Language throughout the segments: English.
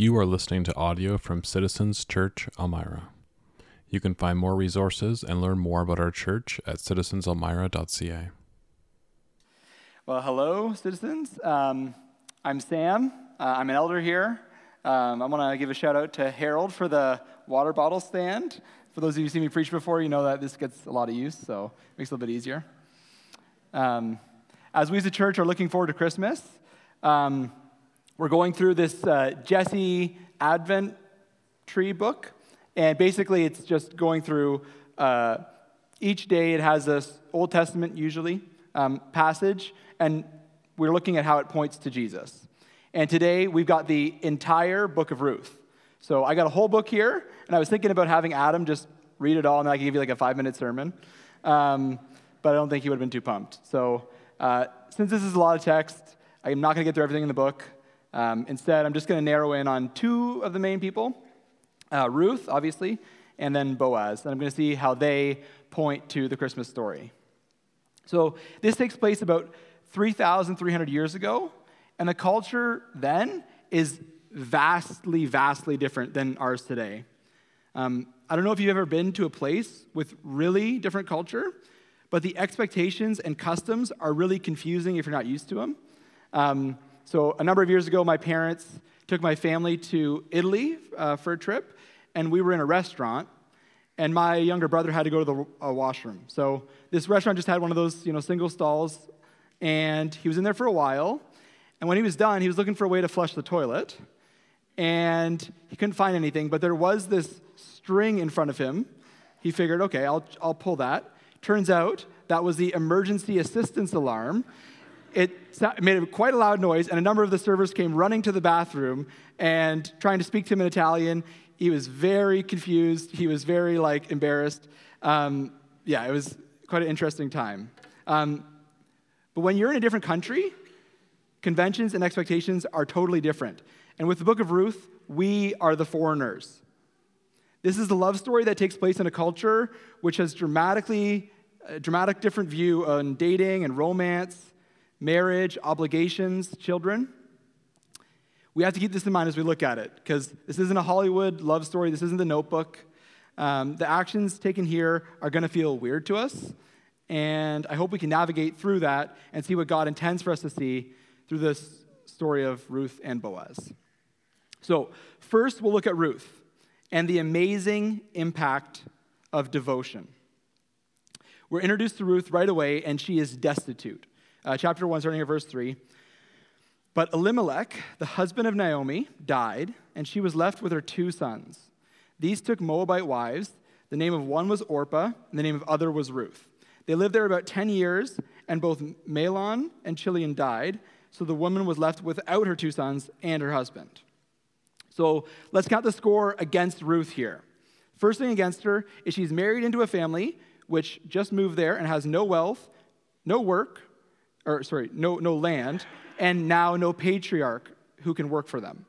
You are listening to audio from Citizens Church Elmira. You can find more resources and learn more about our church at citizenselmira.ca. Well, hello, citizens. Um, I'm Sam. Uh, I'm an elder here. Um, I want to give a shout out to Harold for the water bottle stand. For those of you who've seen me preach before, you know that this gets a lot of use, so it makes it a little bit easier. Um, as we as a church are looking forward to Christmas, um, we're going through this uh, Jesse Advent tree book, and basically it's just going through uh, each day. It has this Old Testament usually um, passage, and we're looking at how it points to Jesus. And today we've got the entire book of Ruth. So I got a whole book here, and I was thinking about having Adam just read it all, and I could give you like a five minute sermon. Um, but I don't think he would have been too pumped. So uh, since this is a lot of text, I'm not going to get through everything in the book. Um, instead, I'm just going to narrow in on two of the main people uh, Ruth, obviously, and then Boaz. And I'm going to see how they point to the Christmas story. So this takes place about 3,300 years ago, and the culture then is vastly, vastly different than ours today. Um, I don't know if you've ever been to a place with really different culture, but the expectations and customs are really confusing if you're not used to them. Um, so, a number of years ago, my parents took my family to Italy uh, for a trip, and we were in a restaurant, and my younger brother had to go to the uh, washroom. So, this restaurant just had one of those, you know, single stalls, and he was in there for a while. And when he was done, he was looking for a way to flush the toilet, and he couldn't find anything, but there was this string in front of him. He figured, okay, I'll, I'll pull that. Turns out that was the emergency assistance alarm. It made quite a loud noise, and a number of the servers came running to the bathroom and trying to speak to him in Italian. He was very confused. He was very like embarrassed. Um, yeah, it was quite an interesting time. Um, but when you're in a different country, conventions and expectations are totally different. And with the book of Ruth, we are the foreigners. This is the love story that takes place in a culture which has dramatically, a dramatic different view on dating and romance, marriage, obligations, children. We have to keep this in mind as we look at it, because this isn't a Hollywood love story. This isn't the notebook. Um, the actions taken here are going to feel weird to us, and I hope we can navigate through that and see what God intends for us to see through this story of Ruth and Boaz. So, first, we'll look at Ruth and the amazing impact of devotion. We're introduced to Ruth right away, and she is destitute. Uh, chapter 1, starting at verse 3. But Elimelech, the husband of Naomi, died, and she was left with her two sons. These took Moabite wives. The name of one was Orpah, and the name of other was Ruth. They lived there about 10 years, and both Mahlon and Chilion died, so the woman was left without her two sons and her husband. So let's count the score against Ruth here. First thing against her is she's married into a family which just moved there and has no wealth, no work, or sorry, no, no land, and now no patriarch who can work for them.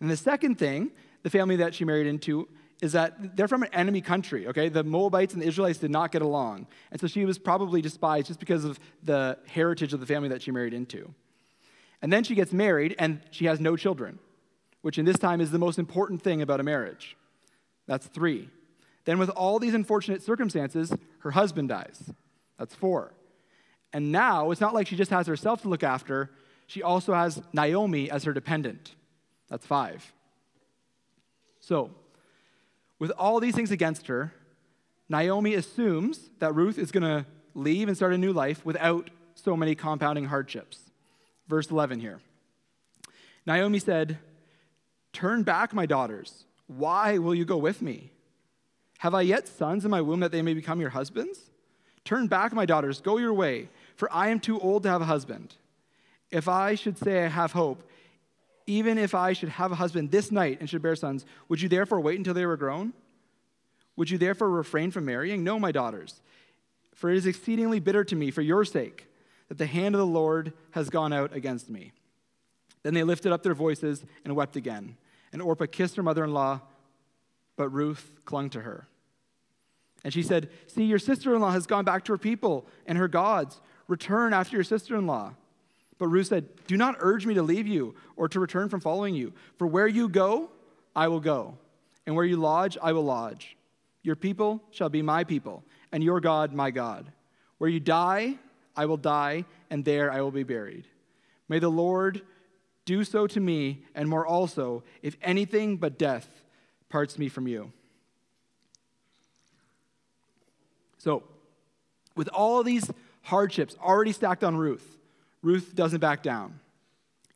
And the second thing, the family that she married into, is that they're from an enemy country, okay? The Moabites and the Israelites did not get along. And so she was probably despised just because of the heritage of the family that she married into. And then she gets married and she has no children which in this time is the most important thing about a marriage. That's three. Then, with all these unfortunate circumstances, her husband dies. That's four. And now it's not like she just has herself to look after, she also has Naomi as her dependent. That's five. So, with all these things against her, Naomi assumes that Ruth is going to leave and start a new life without so many compounding hardships. Verse 11 here. Naomi said, Turn back, my daughters. Why will you go with me? Have I yet sons in my womb that they may become your husbands? Turn back, my daughters, go your way, for I am too old to have a husband. If I should say I have hope, even if I should have a husband this night and should bear sons, would you therefore wait until they were grown? Would you therefore refrain from marrying? No, my daughters, for it is exceedingly bitter to me for your sake that the hand of the Lord has gone out against me. Then they lifted up their voices and wept again. And Orpah kissed her mother in law, but Ruth clung to her. And she said, See, your sister in law has gone back to her people and her gods. Return after your sister in law. But Ruth said, Do not urge me to leave you or to return from following you. For where you go, I will go, and where you lodge, I will lodge. Your people shall be my people, and your God my God. Where you die, I will die, and there I will be buried. May the Lord do so to me, and more also, if anything but death parts me from you. So, with all these hardships already stacked on Ruth, Ruth doesn't back down.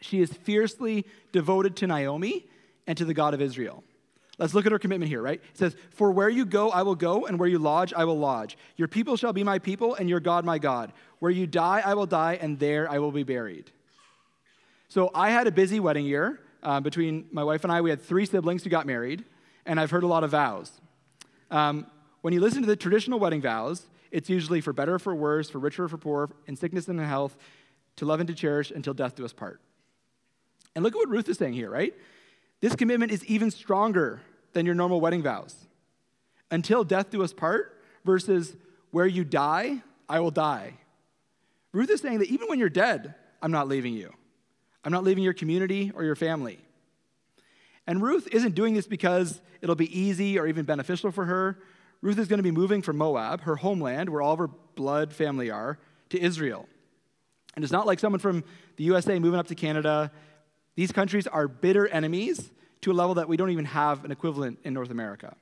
She is fiercely devoted to Naomi and to the God of Israel. Let's look at her commitment here, right? It says, For where you go, I will go, and where you lodge, I will lodge. Your people shall be my people, and your God, my God. Where you die, I will die, and there I will be buried. So I had a busy wedding year. Uh, between my wife and I, we had three siblings who got married, and I've heard a lot of vows. Um, when you listen to the traditional wedding vows, it's usually for better or for worse, for richer or for poor, in sickness and in health, to love and to cherish until death do us part. And look at what Ruth is saying here, right? This commitment is even stronger than your normal wedding vows. Until death do us part versus where you die, I will die. Ruth is saying that even when you're dead, I'm not leaving you. I'm not leaving your community or your family. And Ruth isn't doing this because it'll be easy or even beneficial for her. Ruth is going to be moving from Moab, her homeland, where all of her blood family are, to Israel. And it's not like someone from the USA moving up to Canada. These countries are bitter enemies to a level that we don't even have an equivalent in North America.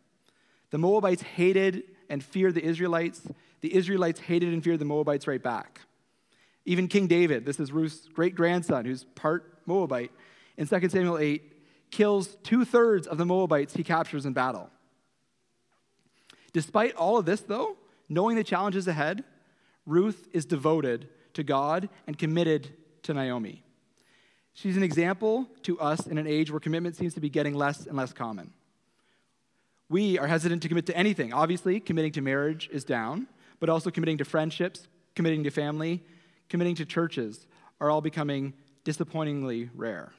The Moabites hated and feared the Israelites. The Israelites hated and feared the Moabites right back. Even King David, this is Ruth's great grandson, who's part Moabite, in 2 Samuel 8, kills two thirds of the Moabites he captures in battle. Despite all of this, though, knowing the challenges ahead, Ruth is devoted to God and committed to Naomi. She's an example to us in an age where commitment seems to be getting less and less common. We are hesitant to commit to anything. Obviously, committing to marriage is down, but also committing to friendships, committing to family, committing to churches are all becoming disappointingly rare.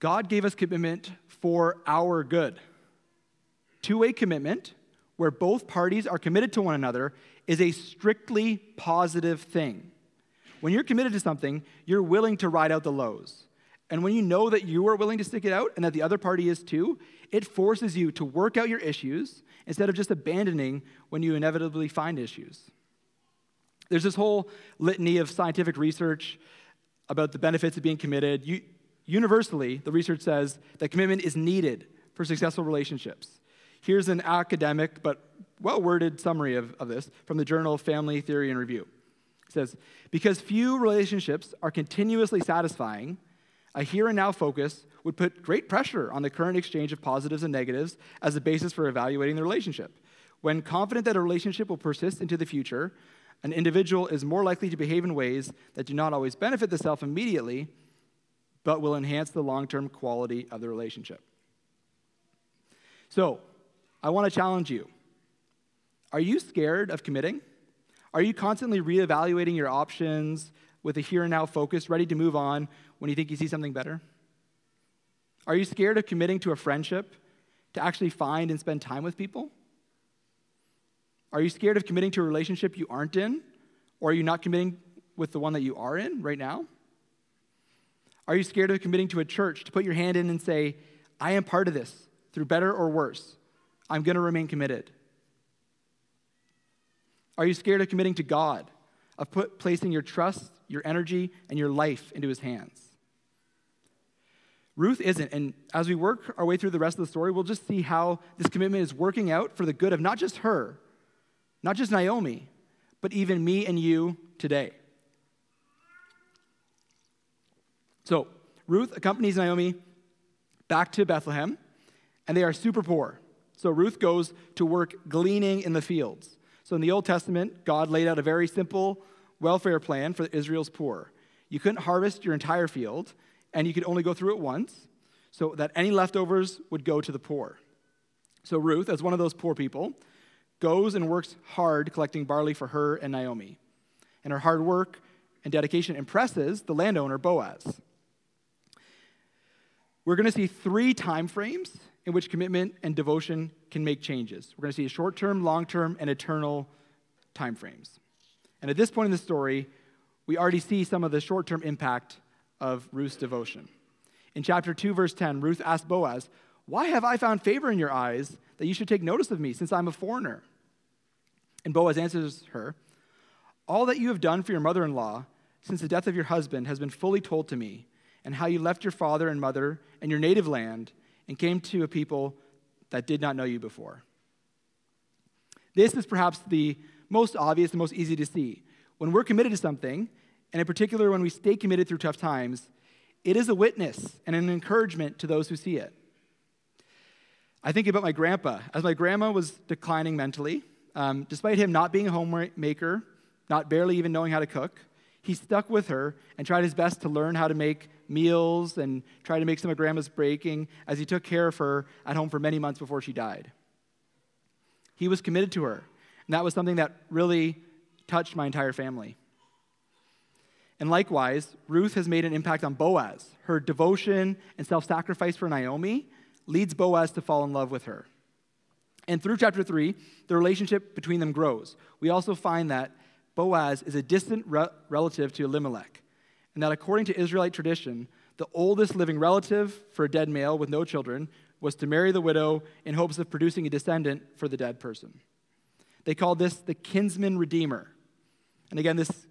God gave us commitment for our good. Two way commitment, where both parties are committed to one another, is a strictly positive thing. When you're committed to something, you're willing to ride out the lows. And when you know that you are willing to stick it out and that the other party is too, it forces you to work out your issues instead of just abandoning when you inevitably find issues. There's this whole litany of scientific research about the benefits of being committed. You, universally, the research says that commitment is needed for successful relationships. Here's an academic but well worded summary of, of this from the journal Family Theory and Review. It says, Because few relationships are continuously satisfying, a here and now focus would put great pressure on the current exchange of positives and negatives as a basis for evaluating the relationship. When confident that a relationship will persist into the future, an individual is more likely to behave in ways that do not always benefit the self immediately, but will enhance the long term quality of the relationship. So, I want to challenge you. Are you scared of committing? Are you constantly reevaluating your options with a here and now focus, ready to move on when you think you see something better? Are you scared of committing to a friendship to actually find and spend time with people? Are you scared of committing to a relationship you aren't in? Or are you not committing with the one that you are in right now? Are you scared of committing to a church to put your hand in and say, I am part of this through better or worse? I'm going to remain committed. Are you scared of committing to God, of put, placing your trust, your energy, and your life into His hands? Ruth isn't. And as we work our way through the rest of the story, we'll just see how this commitment is working out for the good of not just her, not just Naomi, but even me and you today. So, Ruth accompanies Naomi back to Bethlehem, and they are super poor. So Ruth goes to work gleaning in the fields. So in the Old Testament, God laid out a very simple welfare plan for Israel's poor. You couldn't harvest your entire field, and you could only go through it once, so that any leftovers would go to the poor. So Ruth, as one of those poor people, goes and works hard collecting barley for her and Naomi. And her hard work and dedication impresses the landowner Boaz. We're going to see three time frames in which commitment and devotion can make changes. We're going to see short term, long term, and eternal time frames. And at this point in the story, we already see some of the short term impact of Ruth's devotion. In chapter 2, verse 10, Ruth asked Boaz, Why have I found favor in your eyes that you should take notice of me, since I'm a foreigner? And Boaz answers her, All that you have done for your mother in law since the death of your husband has been fully told to me, and how you left your father and mother and your native land and came to a people that did not know you before. This is perhaps the most obvious and most easy to see. When we're committed to something, and in particular when we stay committed through tough times, it is a witness and an encouragement to those who see it. I think about my grandpa. As my grandma was declining mentally, um, despite him not being a homemaker, not barely even knowing how to cook, he stuck with her and tried his best to learn how to make meals and try to make some of grandma's breaking as he took care of her at home for many months before she died. He was committed to her, and that was something that really touched my entire family. And likewise, Ruth has made an impact on Boaz. Her devotion and self sacrifice for Naomi leads Boaz to fall in love with her. And through chapter 3, the relationship between them grows. We also find that Boaz is a distant re- relative to Elimelech, and that according to Israelite tradition, the oldest living relative for a dead male with no children was to marry the widow in hopes of producing a descendant for the dead person. They called this the kinsman redeemer. And again, this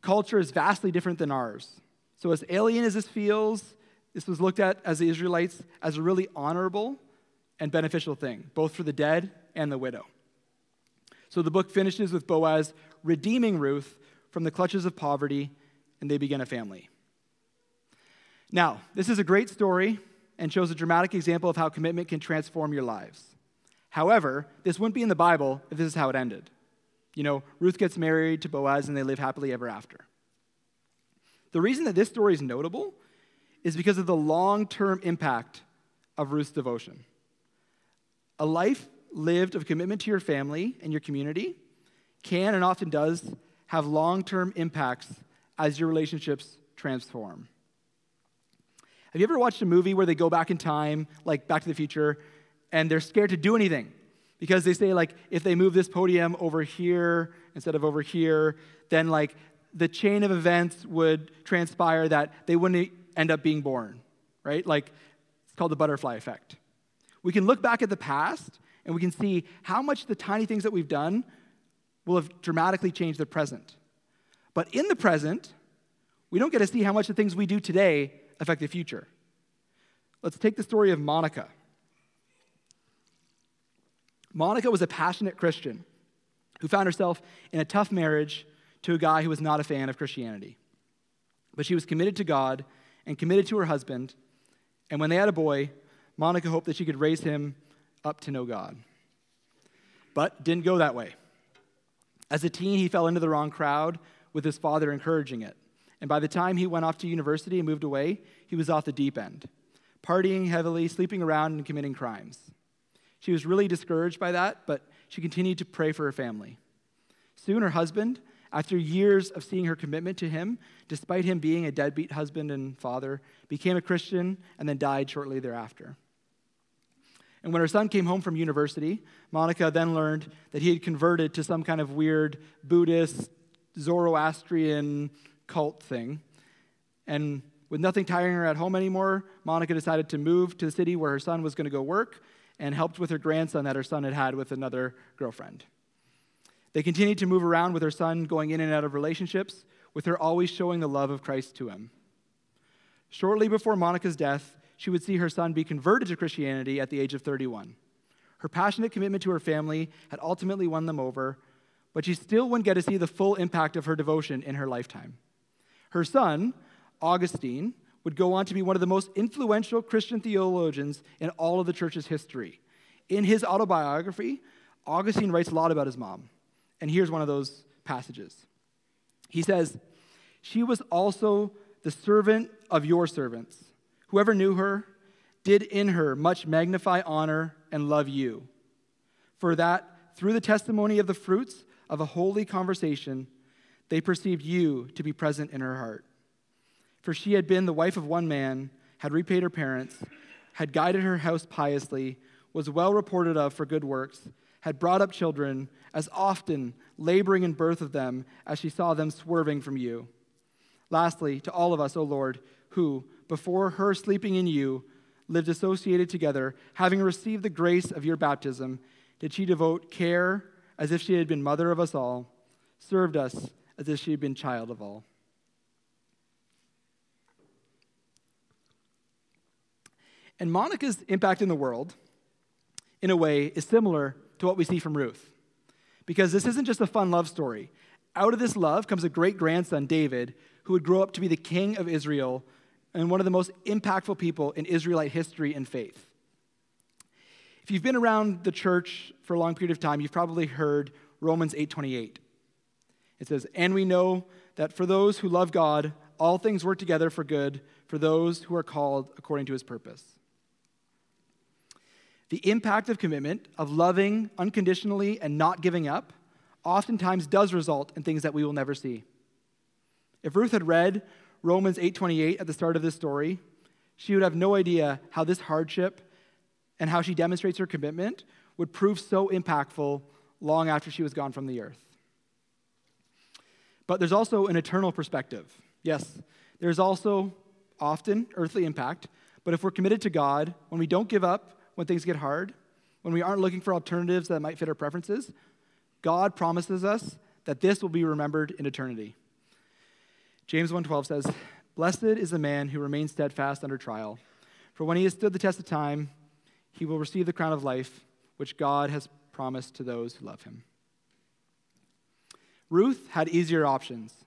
culture is vastly different than ours. So, as alien as this feels, this was looked at as the Israelites as a really honorable and beneficial thing, both for the dead and the widow. So the book finishes with Boaz redeeming Ruth from the clutches of poverty, and they begin a family. Now, this is a great story and shows a dramatic example of how commitment can transform your lives. However, this wouldn't be in the Bible if this is how it ended. You know, Ruth gets married to Boaz and they live happily ever after. The reason that this story is notable is because of the long term impact of Ruth's devotion. A life lived of commitment to your family and your community can and often does have long term impacts as your relationships transform. Have you ever watched a movie where they go back in time, like Back to the Future, and they're scared to do anything? Because they say, like, if they move this podium over here instead of over here, then, like, the chain of events would transpire that they wouldn't end up being born, right? Like, it's called the butterfly effect. We can look back at the past and we can see how much the tiny things that we've done will have dramatically changed the present. But in the present, we don't get to see how much the things we do today affect the future. Let's take the story of Monica. Monica was a passionate Christian who found herself in a tough marriage to a guy who was not a fan of Christianity. But she was committed to God and committed to her husband. And when they had a boy, Monica hoped that she could raise him up to know God. But didn't go that way. As a teen, he fell into the wrong crowd with his father encouraging it. And by the time he went off to university and moved away, he was off the deep end, partying heavily, sleeping around, and committing crimes. She was really discouraged by that, but she continued to pray for her family. Soon, her husband, after years of seeing her commitment to him, despite him being a deadbeat husband and father, became a Christian and then died shortly thereafter. And when her son came home from university, Monica then learned that he had converted to some kind of weird Buddhist, Zoroastrian cult thing. And with nothing tiring her at home anymore, Monica decided to move to the city where her son was going to go work and helped with her grandson that her son had had with another girlfriend. They continued to move around with her son going in and out of relationships, with her always showing the love of Christ to him. Shortly before Monica's death, she would see her son be converted to Christianity at the age of 31. Her passionate commitment to her family had ultimately won them over, but she still wouldn't get to see the full impact of her devotion in her lifetime. Her son, Augustine, would go on to be one of the most influential Christian theologians in all of the church's history. In his autobiography, Augustine writes a lot about his mom. And here's one of those passages. He says, She was also the servant of your servants Whoever knew her did in her much magnify, honor, and love you. For that, through the testimony of the fruits of a holy conversation, they perceived you to be present in her heart. For she had been the wife of one man, had repaid her parents, had guided her house piously, was well reported of for good works, had brought up children, as often laboring in birth of them as she saw them swerving from you. Lastly, to all of us, O Lord, who, before her sleeping in you, lived associated together, having received the grace of your baptism, did she devote care as if she had been mother of us all, served us as if she had been child of all. And Monica's impact in the world, in a way, is similar to what we see from Ruth. Because this isn't just a fun love story. Out of this love comes a great grandson, David, who would grow up to be the king of Israel and one of the most impactful people in Israelite history and faith. If you've been around the church for a long period of time, you've probably heard Romans 8:28. It says, "And we know that for those who love God, all things work together for good for those who are called according to his purpose." The impact of commitment, of loving unconditionally and not giving up, oftentimes does result in things that we will never see. If Ruth had read Romans 8:28 at the start of this story, she would have no idea how this hardship and how she demonstrates her commitment would prove so impactful long after she was gone from the earth. But there's also an eternal perspective. Yes, there's also often earthly impact, but if we're committed to God, when we don't give up when things get hard, when we aren't looking for alternatives that might fit our preferences, God promises us that this will be remembered in eternity. James 1:12 says, "Blessed is the man who remains steadfast under trial, for when he has stood the test of time, he will receive the crown of life which God has promised to those who love him." Ruth had easier options.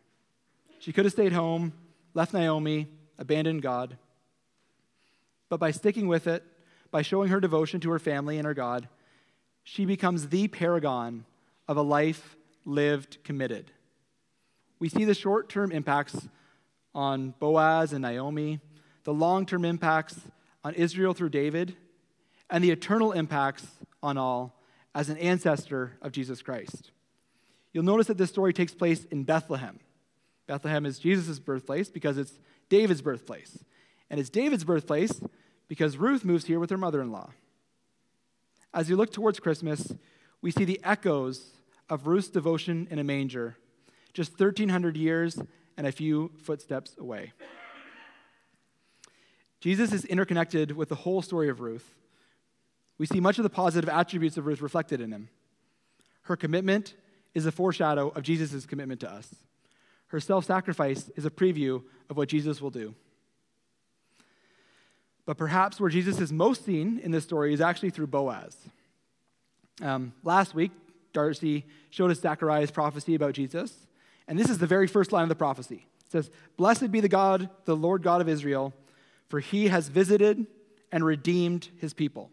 She could have stayed home, left Naomi, abandoned God. But by sticking with it, by showing her devotion to her family and her God, she becomes the paragon of a life lived committed. We see the short term impacts on Boaz and Naomi, the long term impacts on Israel through David, and the eternal impacts on all as an ancestor of Jesus Christ. You'll notice that this story takes place in Bethlehem. Bethlehem is Jesus' birthplace because it's David's birthplace. And it's David's birthplace because Ruth moves here with her mother in law. As you look towards Christmas, we see the echoes of Ruth's devotion in a manger, just 1,300 years and a few footsteps away. Jesus is interconnected with the whole story of Ruth. We see much of the positive attributes of Ruth reflected in him. Her commitment is a foreshadow of Jesus' commitment to us. Her self sacrifice is a preview of what Jesus will do. But perhaps where Jesus is most seen in this story is actually through Boaz. Um, last week, Darcy showed us Zechariah's prophecy about Jesus, and this is the very first line of the prophecy. It says, Blessed be the God, the Lord God of Israel, for he has visited and redeemed his people.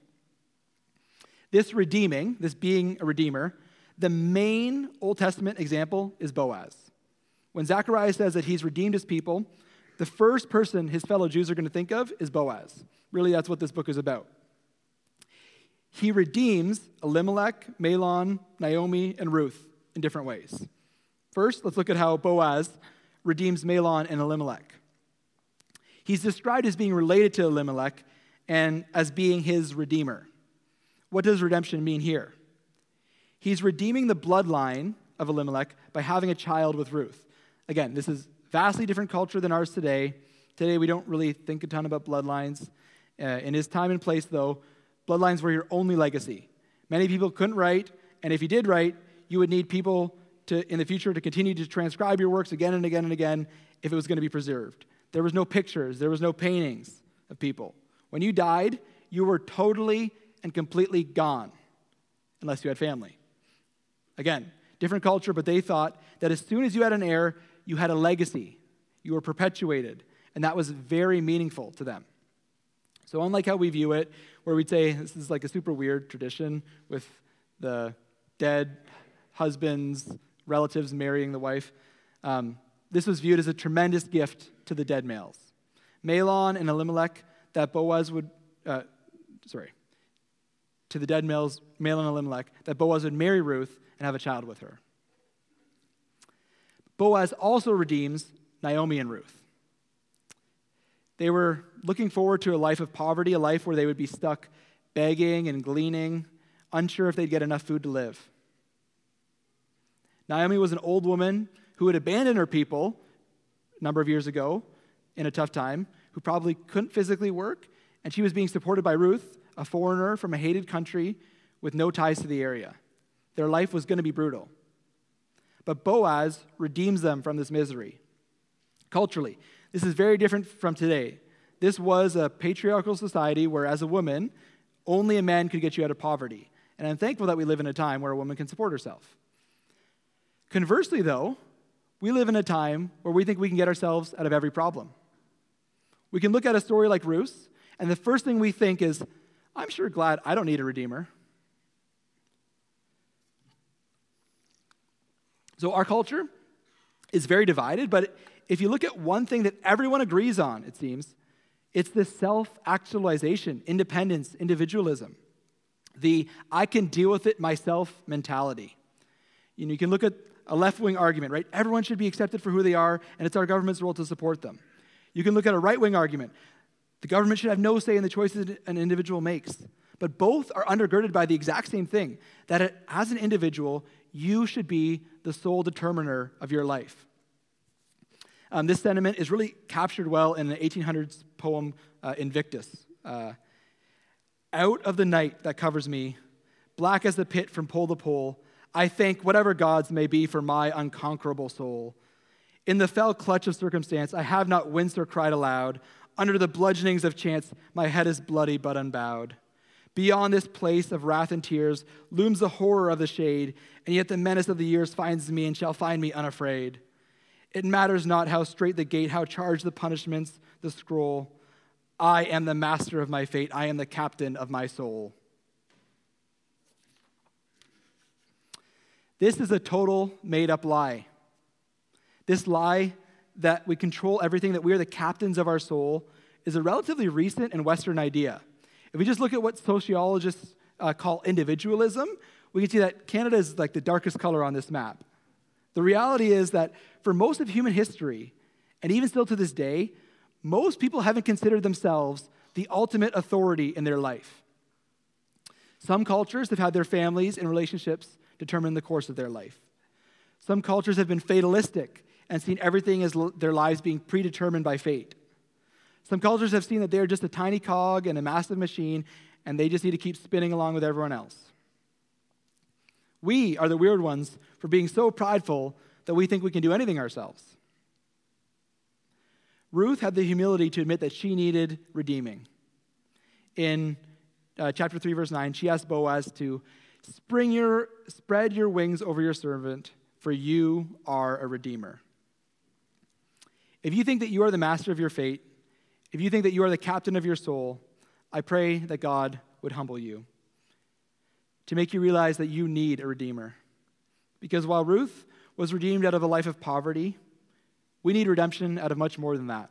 This redeeming, this being a redeemer, the main Old Testament example is Boaz. When Zechariah says that he's redeemed his people, the first person his fellow Jews are going to think of is Boaz. Really, that's what this book is about. He redeems Elimelech, Mahlon, Naomi, and Ruth in different ways. First, let's look at how Boaz redeems Mahlon and Elimelech. He's described as being related to Elimelech and as being his redeemer. What does redemption mean here? He's redeeming the bloodline of Elimelech by having a child with Ruth. Again, this is vastly different culture than ours today. Today, we don't really think a ton about bloodlines. Uh, in his time and place, though, bloodlines were your only legacy. Many people couldn't write, and if you did write, you would need people to, in the future to continue to transcribe your works again and again and again if it was going to be preserved. There was no pictures, there was no paintings of people. When you died, you were totally and completely gone, unless you had family. Again, different culture, but they thought that as soon as you had an heir, you had a legacy, you were perpetuated, and that was very meaningful to them. So, unlike how we view it, where we'd say this is like a super weird tradition with the dead husband's relatives marrying the wife, um, this was viewed as a tremendous gift to the dead males. Mahlon and Elimelech, that Boaz would, uh, sorry, to the dead males, Mahlon and Elimelech, that Boaz would marry Ruth and have a child with her. Boaz also redeems Naomi and Ruth. They were looking forward to a life of poverty, a life where they would be stuck begging and gleaning, unsure if they'd get enough food to live. Naomi was an old woman who had abandoned her people a number of years ago in a tough time who probably couldn't physically work, and she was being supported by Ruth, a foreigner from a hated country with no ties to the area. Their life was going to be brutal. But Boaz redeems them from this misery. Culturally, this is very different from today. This was a patriarchal society where, as a woman, only a man could get you out of poverty. And I'm thankful that we live in a time where a woman can support herself. Conversely, though, we live in a time where we think we can get ourselves out of every problem. We can look at a story like Ruth, and the first thing we think is, I'm sure glad I don't need a redeemer. So our culture is very divided, but if you look at one thing that everyone agrees on, it seems, it's the self actualization, independence, individualism, the I can deal with it myself mentality. You know, you can look at a left wing argument, right? Everyone should be accepted for who they are, and it's our government's role to support them. You can look at a right wing argument. The government should have no say in the choices an individual makes. But both are undergirded by the exact same thing that as an individual, you should be the sole determiner of your life. Um, this sentiment is really captured well in the 1800s poem uh, Invictus. Uh, Out of the night that covers me, black as the pit from pole to pole, I thank whatever gods may be for my unconquerable soul. In the fell clutch of circumstance, I have not winced or cried aloud. Under the bludgeonings of chance, my head is bloody but unbowed. Beyond this place of wrath and tears looms the horror of the shade, and yet the menace of the years finds me and shall find me unafraid. It matters not how straight the gate, how charged the punishments, the scroll. I am the master of my fate, I am the captain of my soul. This is a total made up lie. This lie that we control everything, that we are the captains of our soul, is a relatively recent and Western idea. If we just look at what sociologists uh, call individualism, we can see that Canada is like the darkest color on this map. The reality is that for most of human history, and even still to this day, most people haven't considered themselves the ultimate authority in their life. Some cultures have had their families and relationships determine the course of their life. Some cultures have been fatalistic and seen everything as their lives being predetermined by fate. Some cultures have seen that they're just a tiny cog in a massive machine and they just need to keep spinning along with everyone else. We are the weird ones for being so prideful that we think we can do anything ourselves. Ruth had the humility to admit that she needed redeeming. In uh, chapter 3, verse 9, she asked Boaz to Spring your, spread your wings over your servant, for you are a redeemer. If you think that you are the master of your fate, if you think that you are the captain of your soul, I pray that God would humble you to make you realize that you need a redeemer. Because while Ruth was redeemed out of a life of poverty, we need redemption out of much more than that.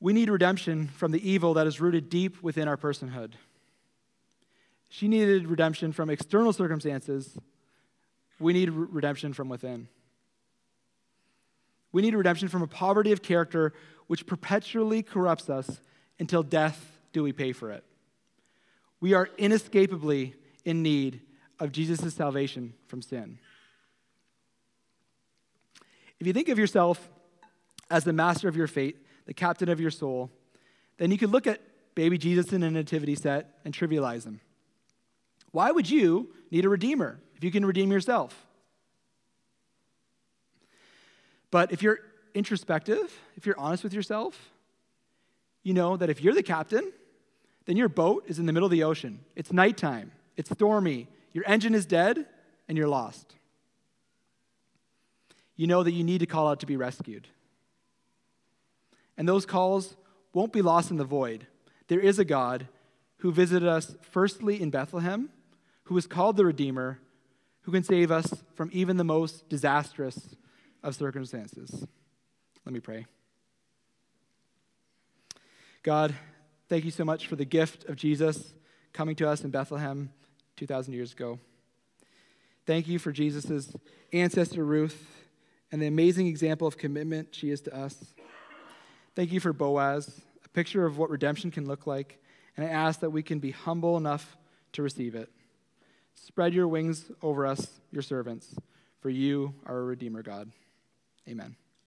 We need redemption from the evil that is rooted deep within our personhood. She needed redemption from external circumstances. We need redemption from within. We need redemption from a poverty of character which perpetually corrupts us until death do we pay for it. We are inescapably in need of Jesus' salvation from sin. If you think of yourself as the master of your fate, the captain of your soul, then you could look at baby Jesus in a nativity set and trivialize him. Why would you need a redeemer if you can redeem yourself? But if you're introspective, if you're honest with yourself, you know that if you're the captain, then your boat is in the middle of the ocean. It's nighttime, it's stormy, your engine is dead, and you're lost. You know that you need to call out to be rescued. And those calls won't be lost in the void. There is a God who visited us firstly in Bethlehem who is called the Redeemer, who can save us from even the most disastrous of circumstances. Let me pray. God, thank you so much for the gift of Jesus coming to us in Bethlehem 2,000 years ago. Thank you for Jesus' ancestor Ruth and the amazing example of commitment she is to us. Thank you for Boaz, a picture of what redemption can look like, and I ask that we can be humble enough to receive it. Spread your wings over us, your servants, for you are a Redeemer God. Amen.